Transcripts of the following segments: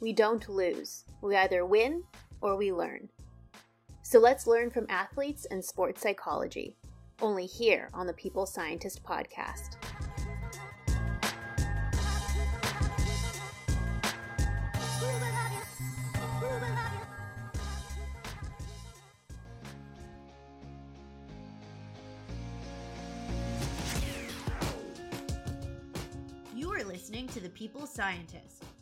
we don't lose. We either win or we learn. So let's learn from athletes and sports psychology, only here on the People Scientist podcast. You are listening to The People Scientist,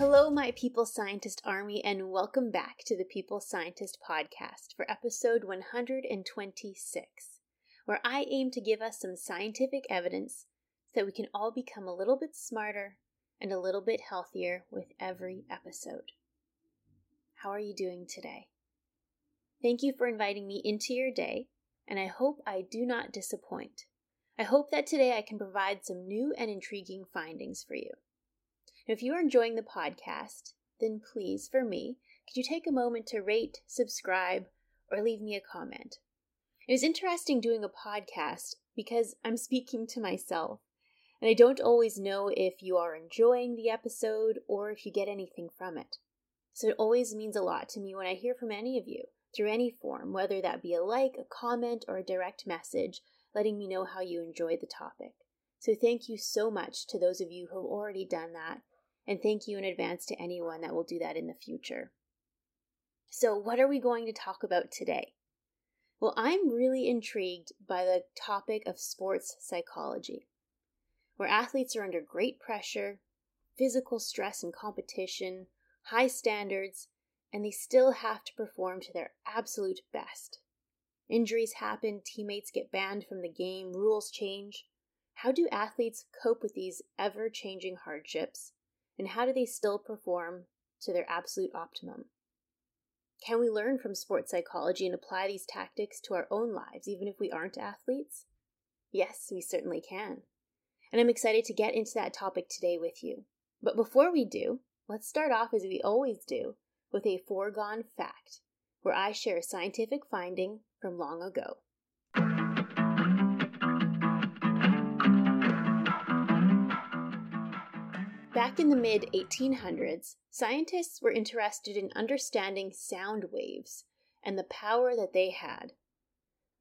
Hello, my People Scientist Army, and welcome back to the People Scientist Podcast for episode 126, where I aim to give us some scientific evidence so that we can all become a little bit smarter and a little bit healthier with every episode. How are you doing today? Thank you for inviting me into your day, and I hope I do not disappoint. I hope that today I can provide some new and intriguing findings for you. If you are enjoying the podcast, then please, for me, could you take a moment to rate, subscribe, or leave me a comment? It is interesting doing a podcast because I'm speaking to myself, and I don't always know if you are enjoying the episode or if you get anything from it. So it always means a lot to me when I hear from any of you through any form, whether that be a like, a comment, or a direct message, letting me know how you enjoyed the topic. So thank you so much to those of you who have already done that and thank you in advance to anyone that will do that in the future. So, what are we going to talk about today? Well, I'm really intrigued by the topic of sports psychology, where athletes are under great pressure, physical stress and competition, high standards, and they still have to perform to their absolute best. Injuries happen, teammates get banned from the game, rules change. How do athletes cope with these ever changing hardships? And how do they still perform to their absolute optimum? Can we learn from sports psychology and apply these tactics to our own lives, even if we aren't athletes? Yes, we certainly can. And I'm excited to get into that topic today with you. But before we do, let's start off as we always do with a foregone fact, where I share a scientific finding from long ago. Back in the mid 1800s, scientists were interested in understanding sound waves and the power that they had.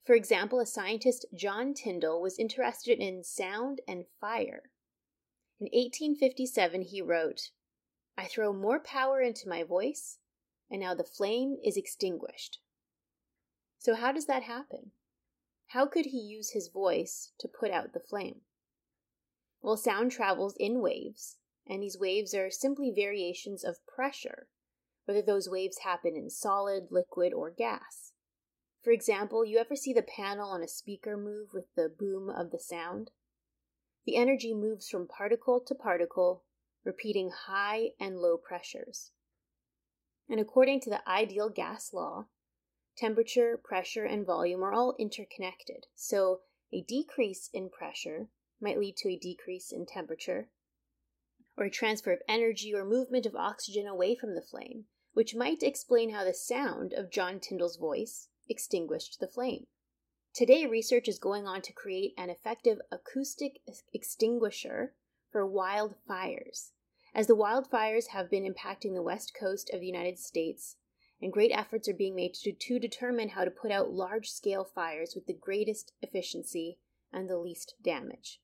For example, a scientist, John Tyndall, was interested in sound and fire. In 1857, he wrote, I throw more power into my voice, and now the flame is extinguished. So, how does that happen? How could he use his voice to put out the flame? Well, sound travels in waves, and these waves are simply variations of pressure, whether those waves happen in solid, liquid, or gas. For example, you ever see the panel on a speaker move with the boom of the sound? The energy moves from particle to particle, repeating high and low pressures. And according to the ideal gas law, temperature, pressure, and volume are all interconnected, so a decrease in pressure might lead to a decrease in temperature, or transfer of energy or movement of oxygen away from the flame, which might explain how the sound of John Tyndall's voice extinguished the flame. Today, research is going on to create an effective acoustic extinguisher for wildfires, as the wildfires have been impacting the west coast of the United States, and great efforts are being made to, to determine how to put out large scale fires with the greatest efficiency and the least damage.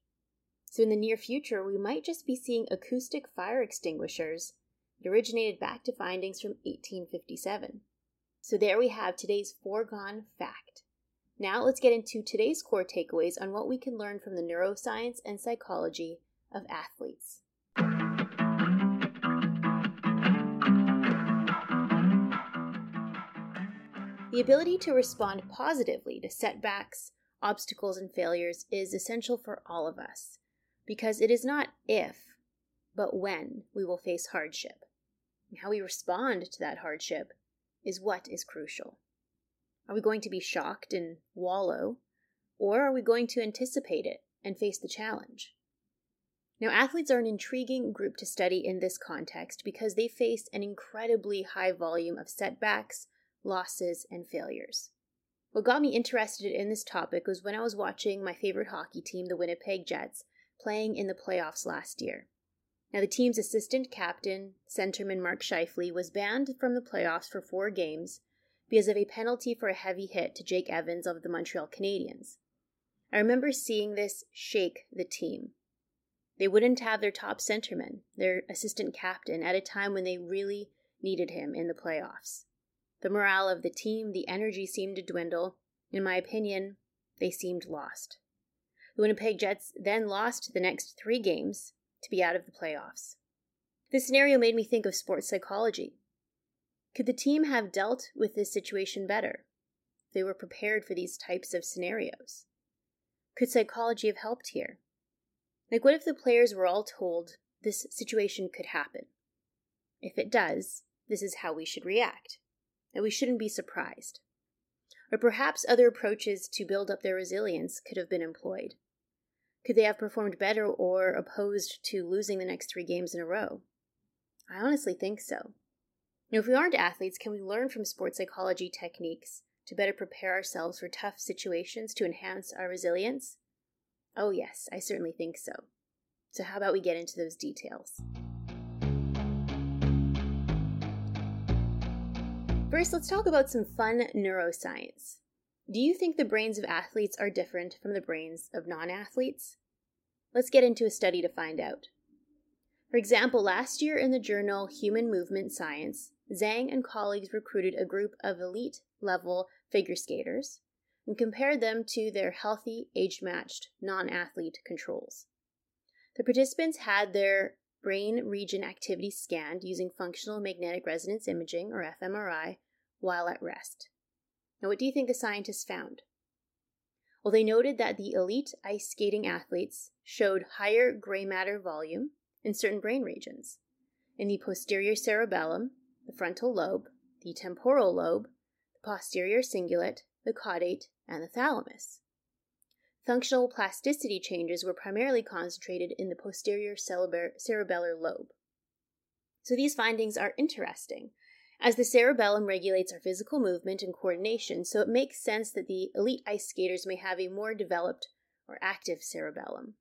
So, in the near future, we might just be seeing acoustic fire extinguishers that originated back to findings from 1857. So, there we have today's foregone fact. Now, let's get into today's core takeaways on what we can learn from the neuroscience and psychology of athletes. The ability to respond positively to setbacks, obstacles, and failures is essential for all of us because it is not if, but when we will face hardship. And how we respond to that hardship is what is crucial. Are we going to be shocked and wallow, or are we going to anticipate it and face the challenge? Now, athletes are an intriguing group to study in this context because they face an incredibly high volume of setbacks, losses, and failures. What got me interested in this topic was when I was watching my favorite hockey team, the Winnipeg Jets, playing in the playoffs last year. Now, the team's assistant captain, centerman Mark Scheifele, was banned from the playoffs for four games because of a penalty for a heavy hit to Jake Evans of the Montreal Canadiens. I remember seeing this shake the team. They wouldn't have their top centerman, their assistant captain, at a time when they really needed him in the playoffs. The morale of the team, the energy seemed to dwindle. In my opinion, they seemed lost. The Winnipeg Jets then lost the next three games to be out of the playoffs. This scenario made me think of sports psychology. Could the team have dealt with this situation better? They were prepared for these types of scenarios? Could psychology have helped here? Like, what if the players were all told this situation could happen? If it does, this is how we should react, and we shouldn't be surprised. Or perhaps other approaches to build up their resilience could have been employed. Could they have performed better or opposed to losing the next three games in a row? I honestly think so. Now, if we aren't athletes, can we learn from sports psychology techniques to better prepare ourselves for tough situations to enhance our resilience? Oh, yes, I certainly think so. So, how about we get into those details? First, let's talk about some fun neuroscience. Do you think the brains of athletes are different from the brains of non athletes? Let's get into a study to find out. For example, last year in the journal Human Movement Science, Zhang and colleagues recruited a group of elite level figure skaters and compared them to their healthy, age matched, non athlete controls. The participants had their brain region activity scanned using functional magnetic resonance imaging, or fMRI, while at rest. Now, what do you think the scientists found? Well, they noted that the elite ice skating athletes showed higher gray matter volume in certain brain regions in the posterior cerebellum, the frontal lobe, the temporal lobe, the posterior cingulate, the caudate, and the thalamus. Functional plasticity changes were primarily concentrated in the posterior cerebellar lobe. So these findings are interesting, as the cerebellum regulates our physical movement and coordination, so it makes sense that the elite ice skaters may have a more developed or active cerebellum.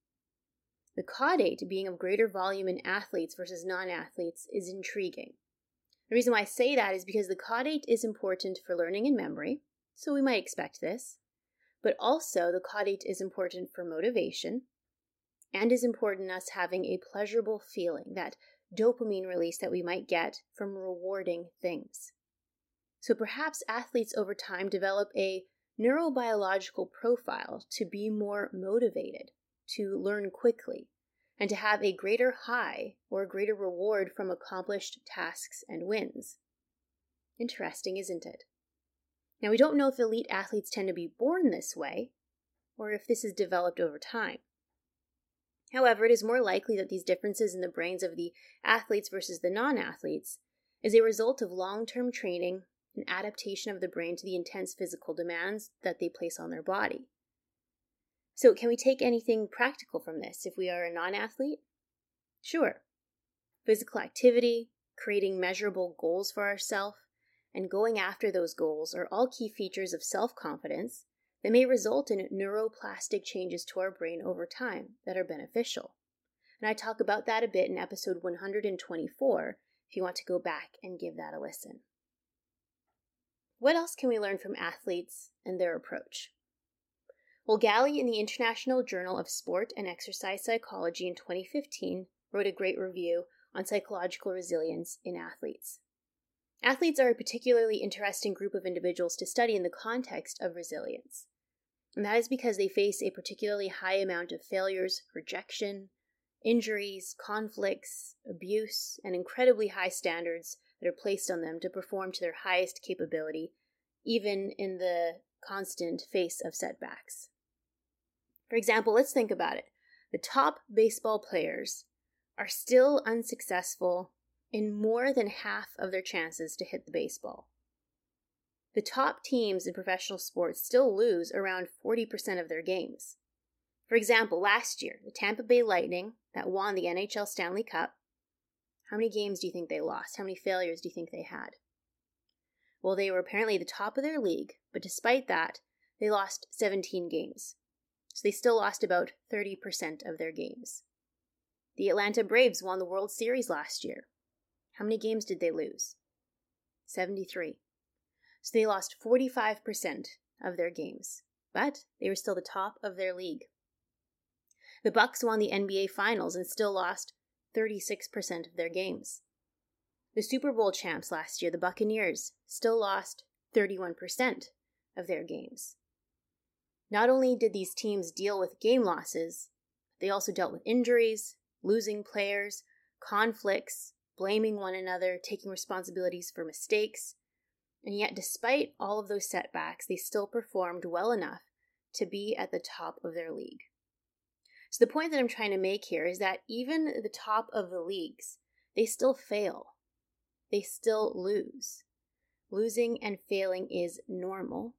The caudate being of greater volume in athletes versus non athletes is intriguing. The reason why I say that is because the caudate is important for learning and memory, so we might expect this. But also, the caudate is important for motivation and is important in us having a pleasurable feeling, that dopamine release that we might get from rewarding things. So perhaps athletes over time develop a neurobiological profile to be more motivated, to learn quickly, and to have a greater high or greater reward from accomplished tasks and wins. Interesting, isn't it? Now, we don't know if elite athletes tend to be born this way or if this is developed over time. However, it is more likely that these differences in the brains of the athletes versus the non athletes is a result of long term training and adaptation of the brain to the intense physical demands that they place on their body. So, can we take anything practical from this if we are a non athlete? Sure. Physical activity, creating measurable goals for ourselves, and going after those goals are all key features of self confidence that may result in neuroplastic changes to our brain over time that are beneficial. And I talk about that a bit in episode 124 if you want to go back and give that a listen. What else can we learn from athletes and their approach? Well, Galli in the International Journal of Sport and Exercise Psychology in 2015 wrote a great review on psychological resilience in athletes. Athletes are a particularly interesting group of individuals to study in the context of resilience. And that is because they face a particularly high amount of failures, rejection, injuries, conflicts, abuse, and incredibly high standards that are placed on them to perform to their highest capability, even in the constant face of setbacks. For example, let's think about it. The top baseball players are still unsuccessful in more than half of their chances to hit the baseball. The top teams in professional sports still lose around 40% of their games. For example, last year, the Tampa Bay Lightning, that won the NHL Stanley Cup, how many games do you think they lost? How many failures do you think they had? Well, they were apparently the top of their league, but despite that, they lost 17 games. So they still lost about 30% of their games. The Atlanta Braves won the World Series last year. How many games did they lose? 73. So they lost 45% of their games, but they were still the top of their league. The Bucks won the NBA Finals and still lost 36% of their games. The Super Bowl champs last year, the Buccaneers, still lost 31% of their games. Not only did these teams deal with game losses, they also dealt with injuries, losing players, conflicts, blaming one another, taking responsibilities for mistakes. And yet, despite all of those setbacks, they still performed well enough to be at the top of their league. So, the point that I'm trying to make here is that even the top of the leagues, they still fail. They still lose. Losing and failing is normal.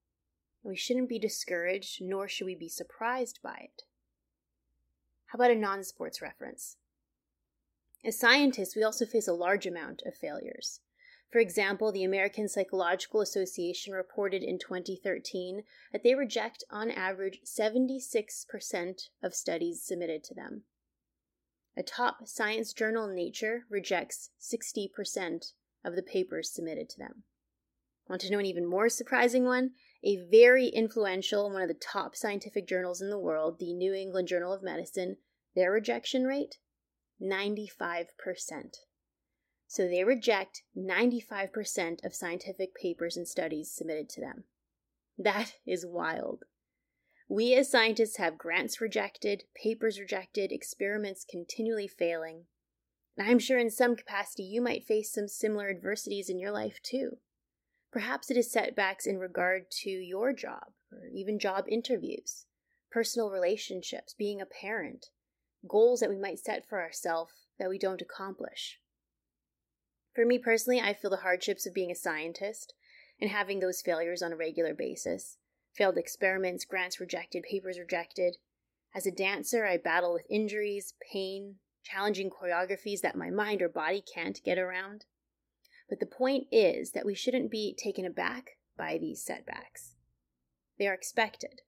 We shouldn't be discouraged, nor should we be surprised by it. How about a non sports reference? As scientists, we also face a large amount of failures. For example, the American Psychological Association reported in 2013 that they reject, on average, 76% of studies submitted to them. A top science journal, Nature, rejects 60% of the papers submitted to them. Want to know an even more surprising one? A very influential, one of the top scientific journals in the world, the New England Journal of Medicine, their rejection rate 95%. So they reject 95% of scientific papers and studies submitted to them. That is wild. We as scientists have grants rejected, papers rejected, experiments continually failing. And I'm sure in some capacity you might face some similar adversities in your life too. Perhaps it is setbacks in regard to your job, or even job interviews, personal relationships, being a parent, goals that we might set for ourselves that we don't accomplish. For me personally, I feel the hardships of being a scientist and having those failures on a regular basis. Failed experiments, grants rejected, papers rejected. As a dancer, I battle with injuries, pain, challenging choreographies that my mind or body can't get around. But the point is that we shouldn't be taken aback by these setbacks. They are expected.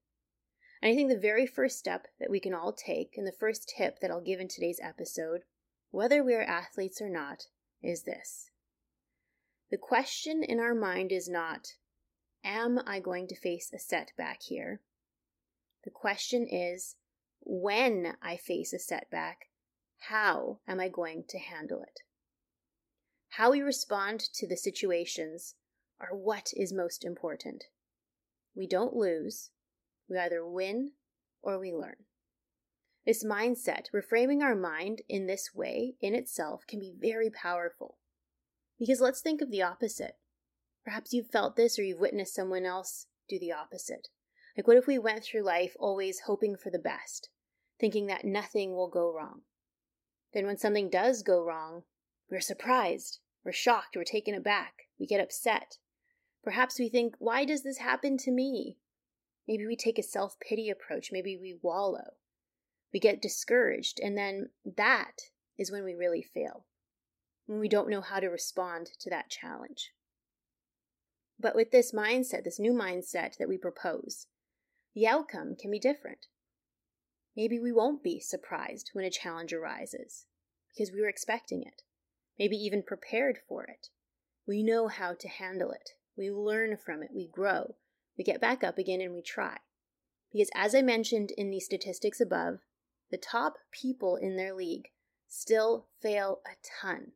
And I think the very first step that we can all take, and the first tip that I'll give in today's episode, whether we are athletes or not, is this. The question in our mind is not, Am I going to face a setback here? The question is, when I face a setback, how am I going to handle it? How we respond to the situations are what is most important. We don't lose, we either win or we learn. This mindset, reframing our mind in this way in itself, can be very powerful. Because let's think of the opposite. Perhaps you've felt this or you've witnessed someone else do the opposite. Like, what if we went through life always hoping for the best, thinking that nothing will go wrong? Then, when something does go wrong, we're surprised, we're shocked, we're taken aback, we get upset. Perhaps we think, why does this happen to me? Maybe we take a self pity approach. Maybe we wallow. We get discouraged. And then that is when we really fail, when we don't know how to respond to that challenge. But with this mindset, this new mindset that we propose, the outcome can be different. Maybe we won't be surprised when a challenge arises because we were expecting it, maybe even prepared for it. We know how to handle it. We learn from it. We grow. We get back up again and we try. Because as I mentioned in the statistics above, the top people in their league still fail a ton.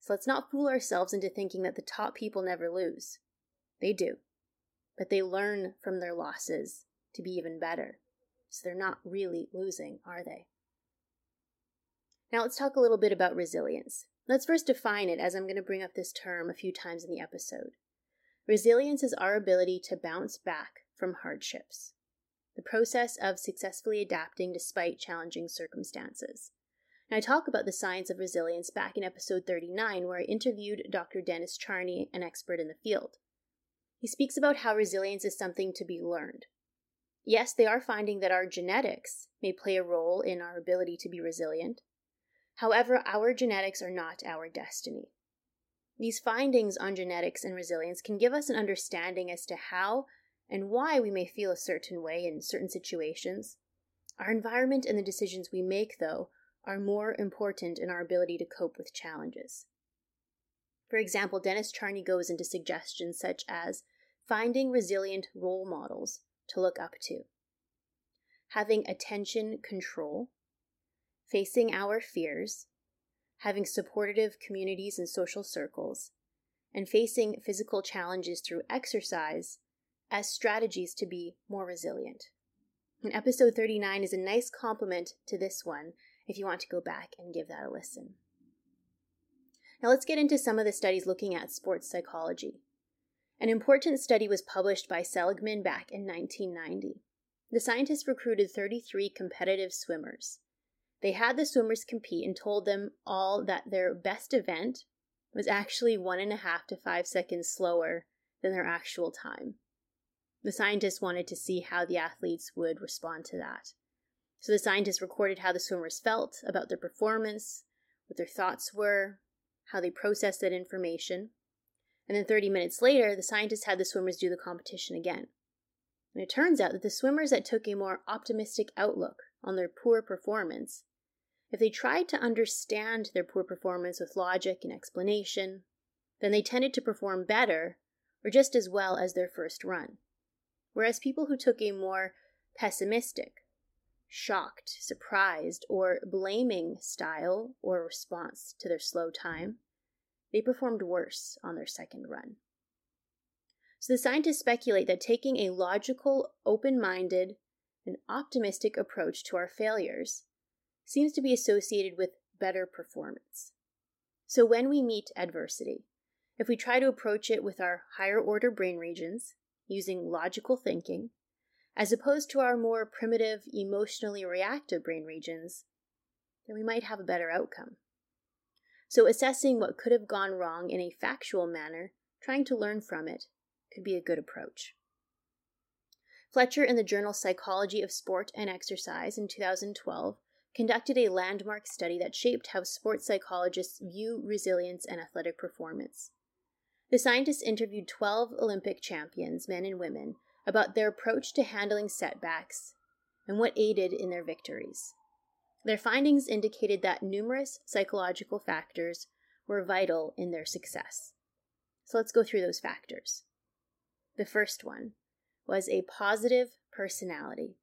So let's not fool ourselves into thinking that the top people never lose. They do. But they learn from their losses to be even better. So they're not really losing, are they? Now let's talk a little bit about resilience. Let's first define it as I'm going to bring up this term a few times in the episode. Resilience is our ability to bounce back from hardships, the process of successfully adapting despite challenging circumstances. And I talk about the science of resilience back in episode 39, where I interviewed Dr. Dennis Charney, an expert in the field. He speaks about how resilience is something to be learned. Yes, they are finding that our genetics may play a role in our ability to be resilient. However, our genetics are not our destiny. These findings on genetics and resilience can give us an understanding as to how and why we may feel a certain way in certain situations. Our environment and the decisions we make, though, are more important in our ability to cope with challenges. For example, Dennis Charney goes into suggestions such as finding resilient role models to look up to, having attention control, facing our fears, having supportive communities and social circles, and facing physical challenges through exercise as strategies to be more resilient. And episode 39 is a nice complement to this one if you want to go back and give that a listen. Now let's get into some of the studies looking at sports psychology. An important study was published by Seligman back in 1990. The scientists recruited 33 competitive swimmers. They had the swimmers compete and told them all that their best event was actually one and a half to five seconds slower than their actual time. The scientists wanted to see how the athletes would respond to that. So the scientists recorded how the swimmers felt about their performance, what their thoughts were, how they processed that information. And then 30 minutes later, the scientists had the swimmers do the competition again. And it turns out that the swimmers that took a more optimistic outlook on their poor performance if they tried to understand their poor performance with logic and explanation, then they tended to perform better or just as well as their first run. Whereas people who took a more pessimistic, shocked, surprised, or blaming style or response to their slow time, they performed worse on their second run. So the scientists speculate that taking a logical, open minded, and optimistic approach to our failures seems to be associated with better performance. So when we meet adversity, if we try to approach it with our higher order brain regions, using logical thinking, as opposed to our more primitive, emotionally reactive brain regions, then we might have a better outcome. So, assessing what could have gone wrong in a factual manner, trying to learn from it, could be a good approach. Fletcher in the journal Psychology of Sport and Exercise in 2012 conducted a landmark study that shaped how sports psychologists view resilience and athletic performance. The scientists interviewed 12 Olympic champions, men and women, about their approach to handling setbacks and what aided in their victories. Their findings indicated that numerous psychological factors were vital in their success. So let's go through those factors. The first one was a positive personality.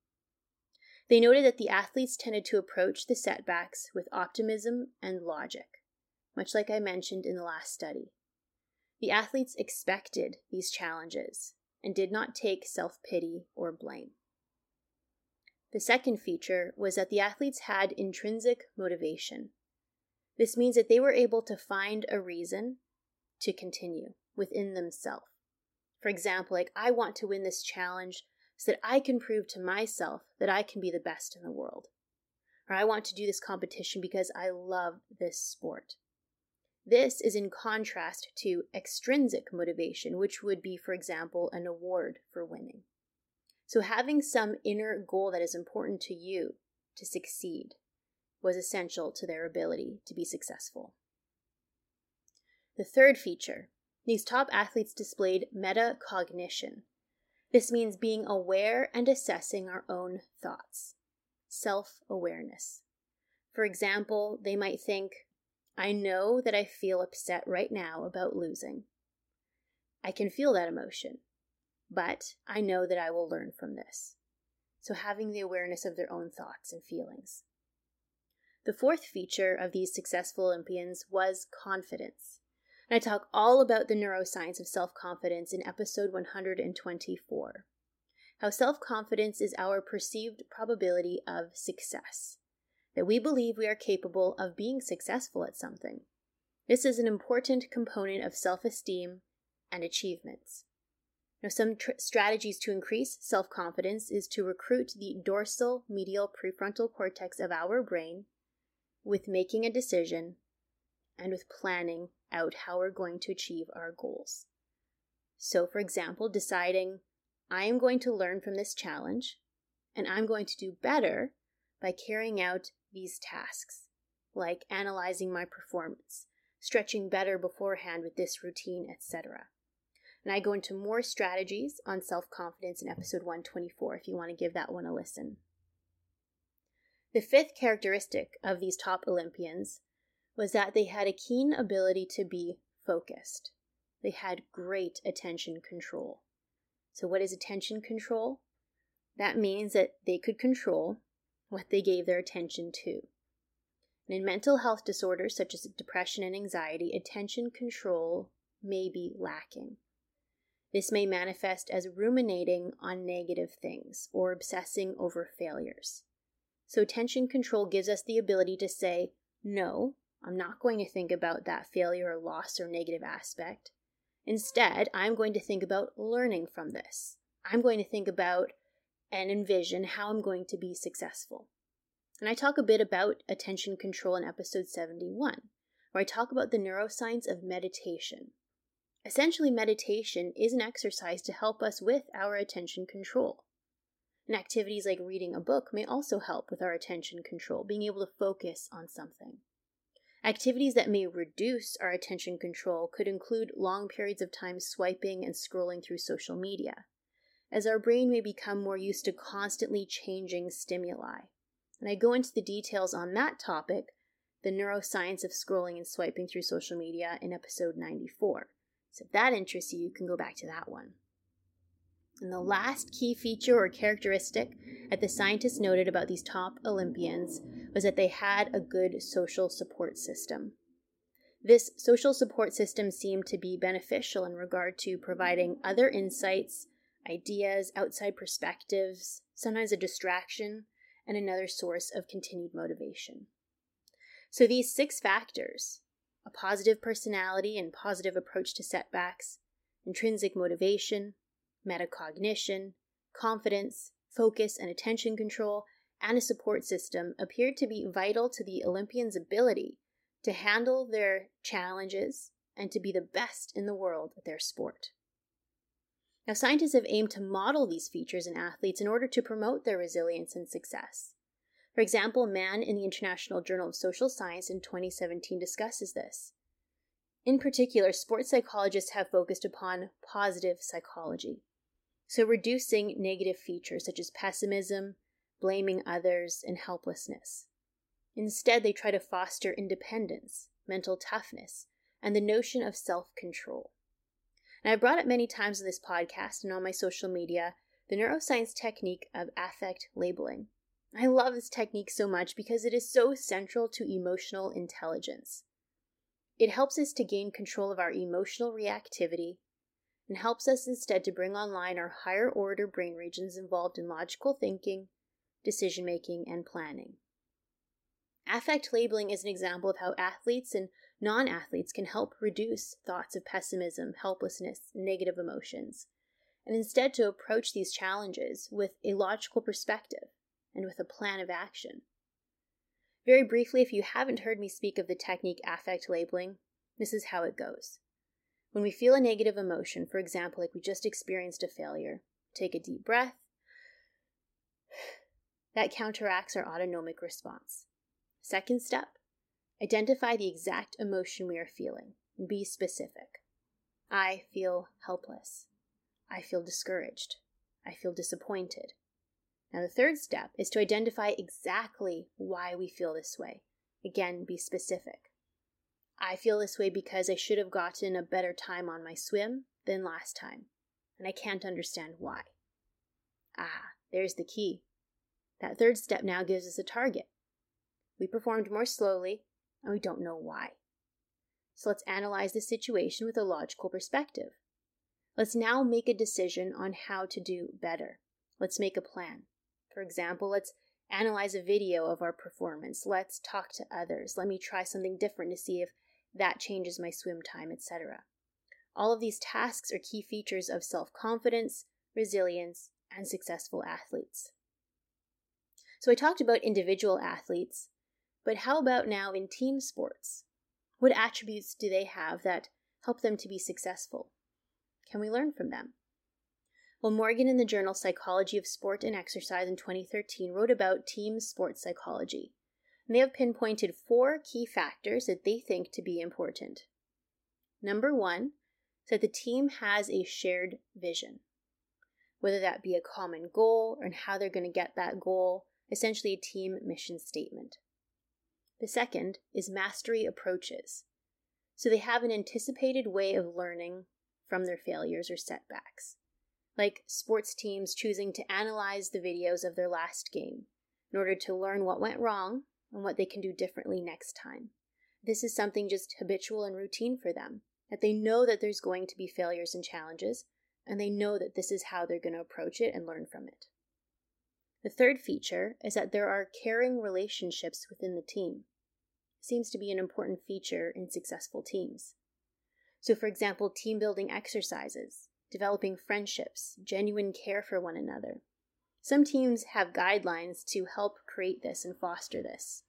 They noted that the athletes tended to approach the setbacks with optimism and logic, much like I mentioned in the last study. The athletes expected these challenges and did not take self pity or blame. The second feature was that the athletes had intrinsic motivation. This means that they were able to find a reason to continue within themselves. For example, like, I want to win this challenge so that I can prove to myself that I can be the best in the world. Or I want to do this competition because I love this sport. This is in contrast to extrinsic motivation, which would be, for example, an award for winning. So, having some inner goal that is important to you to succeed was essential to their ability to be successful. The third feature these top athletes displayed metacognition, this means being aware and assessing our own thoughts, self awareness. For example, they might think, I know that I feel upset right now about losing. I can feel that emotion, but I know that I will learn from this. So, having the awareness of their own thoughts and feelings. The fourth feature of these successful Olympians was confidence. And I talk all about the neuroscience of self confidence in episode 124. How self confidence is our perceived probability of success, that we believe we are capable of being successful at something. This is an important component of self esteem and achievements. Now, some tr- strategies to increase self confidence is to recruit the dorsal medial prefrontal cortex of our brain with making a decision and with planning out how we're going to achieve our goals. So, for example, deciding I am going to learn from this challenge and I'm going to do better by carrying out these tasks, like analyzing my performance, stretching better beforehand with this routine, etc. And I go into more strategies on self confidence in episode 124 if you want to give that one a listen. The fifth characteristic of these top Olympians was that they had a keen ability to be focused. They had great attention control. So, what is attention control? That means that they could control what they gave their attention to. And in mental health disorders such as depression and anxiety, attention control may be lacking. This may manifest as ruminating on negative things or obsessing over failures. So, attention control gives us the ability to say, No, I'm not going to think about that failure or loss or negative aspect. Instead, I'm going to think about learning from this. I'm going to think about and envision how I'm going to be successful. And I talk a bit about attention control in episode 71, where I talk about the neuroscience of meditation. Essentially, meditation is an exercise to help us with our attention control. And activities like reading a book may also help with our attention control, being able to focus on something. Activities that may reduce our attention control could include long periods of time swiping and scrolling through social media, as our brain may become more used to constantly changing stimuli. And I go into the details on that topic, the neuroscience of scrolling and swiping through social media, in episode 94. So if that interests you, you can go back to that one. And the last key feature or characteristic that the scientists noted about these top Olympians was that they had a good social support system. This social support system seemed to be beneficial in regard to providing other insights, ideas, outside perspectives, sometimes a distraction, and another source of continued motivation. So, these six factors a positive personality and positive approach to setbacks, intrinsic motivation, metacognition, confidence, focus and attention control, and a support system appeared to be vital to the Olympians' ability to handle their challenges and to be the best in the world at their sport. Now, scientists have aimed to model these features in athletes in order to promote their resilience and success. For example, Mann in the International Journal of Social Science in 2017 discusses this. In particular, sports psychologists have focused upon positive psychology, so reducing negative features such as pessimism, blaming others, and helplessness. Instead, they try to foster independence, mental toughness, and the notion of self control. And I've brought up many times in this podcast and on my social media the neuroscience technique of affect labeling. I love this technique so much because it is so central to emotional intelligence. It helps us to gain control of our emotional reactivity and helps us instead to bring online our higher order brain regions involved in logical thinking, decision making, and planning. Affect labeling is an example of how athletes and non athletes can help reduce thoughts of pessimism, helplessness, negative emotions, and instead to approach these challenges with a logical perspective and with a plan of action. Very briefly, if you haven't heard me speak of the technique affect labeling, this is how it goes. When we feel a negative emotion, for example, like we just experienced a failure, take a deep breath. That counteracts our autonomic response. Second step identify the exact emotion we are feeling be specific. I feel helpless. I feel discouraged. I feel disappointed. Now, the third step is to identify exactly why we feel this way. Again, be specific. I feel this way because I should have gotten a better time on my swim than last time, and I can't understand why. Ah, there's the key. That third step now gives us a target. We performed more slowly, and we don't know why. So let's analyze the situation with a logical perspective. Let's now make a decision on how to do better. Let's make a plan. For example, let's analyze a video of our performance. Let's talk to others. Let me try something different to see if that changes my swim time, etc. All of these tasks are key features of self confidence, resilience, and successful athletes. So, I talked about individual athletes, But how about now in team sports? What attributes do they have that help them to be successful? Can we learn from them? Well, Morgan in the journal Psychology of Sport and Exercise in 2013 wrote about team sports psychology. And they have pinpointed four key factors that they think to be important. Number one that the team has a shared vision, whether that be a common goal and how they're going to get that goal, essentially a team mission statement. The second is mastery approaches. So they have an anticipated way of learning from their failures or setbacks, like sports teams choosing to analyze the videos of their last game in order to learn what went wrong and what they can do differently next time. This is something just habitual and routine for them, that they know that there's going to be failures and challenges, and they know that this is how they're going to approach it and learn from it. The third feature is that there are caring relationships within the team seems to be an important feature in successful teams. So, for example, team building exercises, developing friendships, genuine care for one another. Some teams have guidelines to help create this and foster this.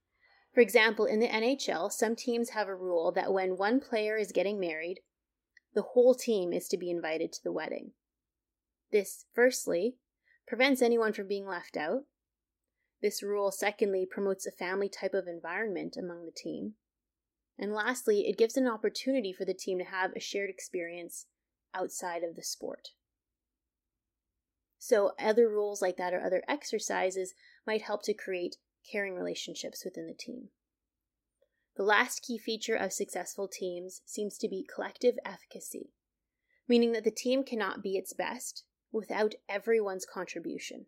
For example, in the NHL, some teams have a rule that when one player is getting married, the whole team is to be invited to the wedding. This, firstly, prevents anyone from being left out, this rule, secondly, promotes a family type of environment among the team. And lastly, it gives an opportunity for the team to have a shared experience outside of the sport. So, other rules like that or other exercises might help to create caring relationships within the team. The last key feature of successful teams seems to be collective efficacy, meaning that the team cannot be its best without everyone's contribution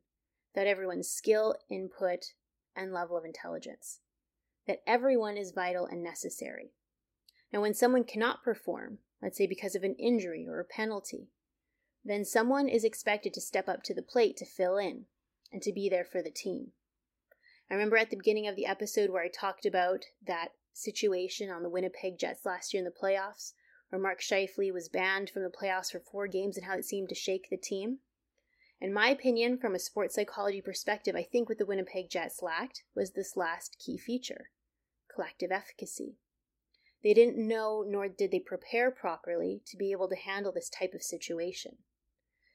that everyone's skill, input, and level of intelligence, that everyone is vital and necessary. Now, when someone cannot perform, let's say because of an injury or a penalty, then someone is expected to step up to the plate to fill in and to be there for the team. I remember at the beginning of the episode where I talked about that situation on the Winnipeg Jets last year in the playoffs, where Mark Scheifele was banned from the playoffs for four games and how it seemed to shake the team. In my opinion, from a sports psychology perspective, I think what the Winnipeg Jets lacked was this last key feature collective efficacy. They didn't know nor did they prepare properly to be able to handle this type of situation.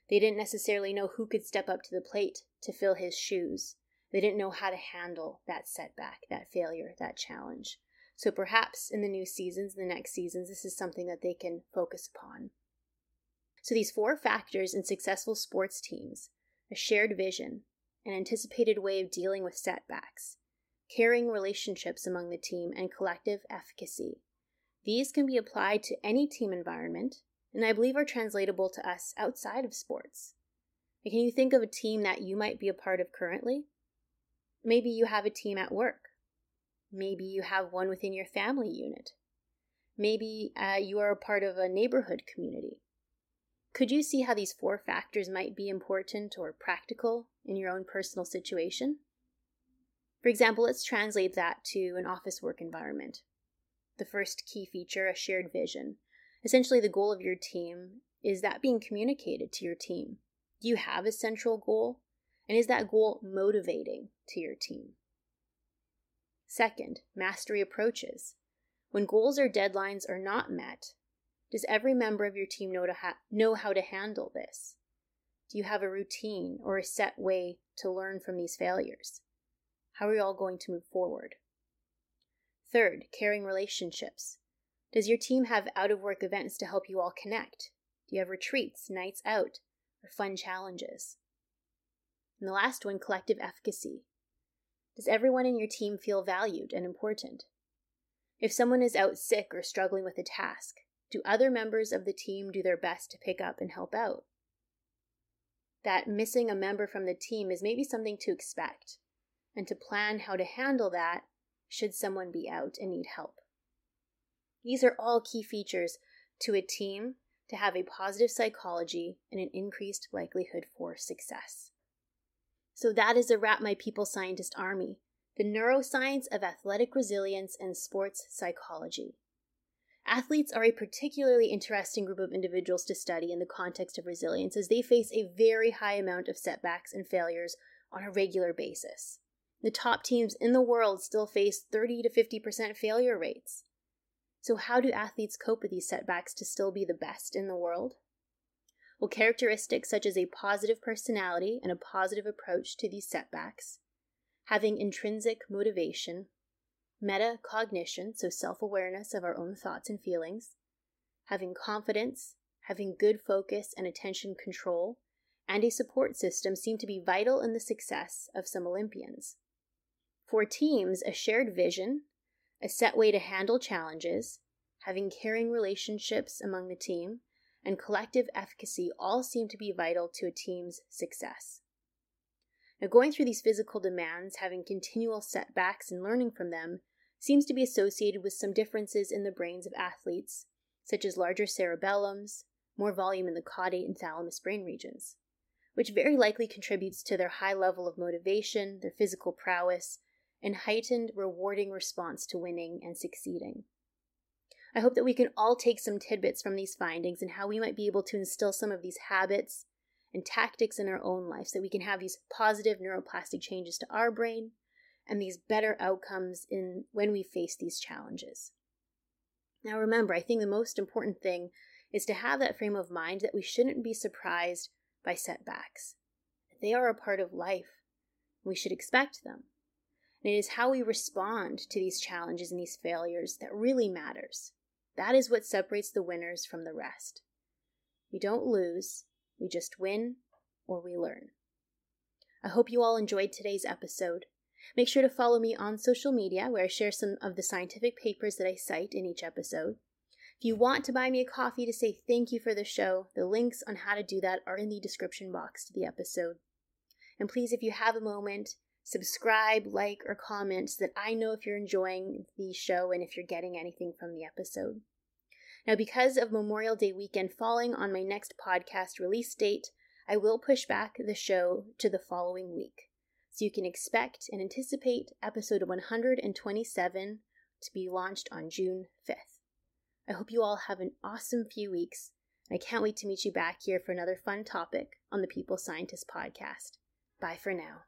They didn't necessarily know who could step up to the plate to fill his shoes. They didn't know how to handle that setback, that failure, that challenge. So perhaps in the new seasons, the next seasons, this is something that they can focus upon. So, these four factors in successful sports teams a shared vision, an anticipated way of dealing with setbacks, caring relationships among the team, and collective efficacy. These can be applied to any team environment, and I believe are translatable to us outside of sports. Can you think of a team that you might be a part of currently? Maybe you have a team at work. Maybe you have one within your family unit. Maybe uh, you are a part of a neighborhood community. Could you see how these four factors might be important or practical in your own personal situation? For example, let's translate that to an office work environment. The first key feature, a shared vision. Essentially, the goal of your team is that being communicated to your team? Do you have a central goal? And is that goal motivating to your team? Second, mastery approaches. When goals or deadlines are not met, does every member of your team know, to ha- know how to handle this? Do you have a routine or a set way to learn from these failures? How are you all going to move forward? Third, caring relationships. Does your team have out of work events to help you all connect? Do you have retreats, nights out, or fun challenges? And the last one, collective efficacy. Does everyone in your team feel valued and important? If someone is out sick or struggling with a task, do other members of the team do their best to pick up and help out? That missing a member from the team is maybe something to expect and to plan how to handle that should someone be out and need help. These are all key features to a team to have a positive psychology and an increased likelihood for success. So that is a wrap, my people scientist army the neuroscience of athletic resilience and sports psychology. Athletes are a particularly interesting group of individuals to study in the context of resilience as they face a very high amount of setbacks and failures on a regular basis. The top teams in the world still face 30 to 50% failure rates. So, how do athletes cope with these setbacks to still be the best in the world? Well, characteristics such as a positive personality and a positive approach to these setbacks, having intrinsic motivation, metacognition, so self awareness of our own thoughts and feelings, having confidence, having good focus and attention control, and a support system seem to be vital in the success of some Olympians. For teams, a shared vision, a set way to handle challenges, having caring relationships among the team, and collective efficacy all seem to be vital to a team's success. Now, going through these physical demands, having continual setbacks and learning from them, seems to be associated with some differences in the brains of athletes, such as larger cerebellums, more volume in the caudate and thalamus brain regions, which very likely contributes to their high level of motivation, their physical prowess, and heightened, rewarding response to winning and succeeding. I hope that we can all take some tidbits from these findings and how we might be able to instill some of these habits and tactics in our own life so that we can have these positive neuroplastic changes to our brain and these better outcomes in when we face these challenges. Now remember, I think the most important thing is to have that frame of mind that we shouldn't be surprised by setbacks. They are a part of life. We should expect them. And it is how we respond to these challenges and these failures that really matters. That is what separates the winners from the rest. We don't lose, we just win or we learn. I hope you all enjoyed today's episode. Make sure to follow me on social media where I share some of the scientific papers that I cite in each episode. If you want to buy me a coffee to say thank you for the show, the links on how to do that are in the description box to the episode. And please, if you have a moment, subscribe, like, or comment so that I know if you're enjoying the show and if you're getting anything from the episode. Now, because of Memorial Day weekend falling on my next podcast release date, I will push back the show to the following week. So you can expect and anticipate episode 127 to be launched on June 5th. I hope you all have an awesome few weeks, and I can't wait to meet you back here for another fun topic on the People's Scientist podcast. Bye for now.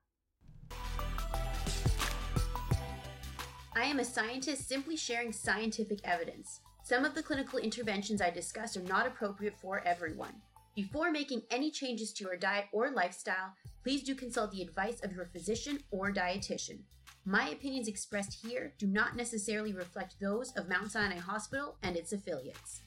I am a scientist simply sharing scientific evidence. Some of the clinical interventions I discuss are not appropriate for everyone. Before making any changes to your diet or lifestyle, please do consult the advice of your physician or dietitian. My opinions expressed here do not necessarily reflect those of Mount Sinai Hospital and its affiliates.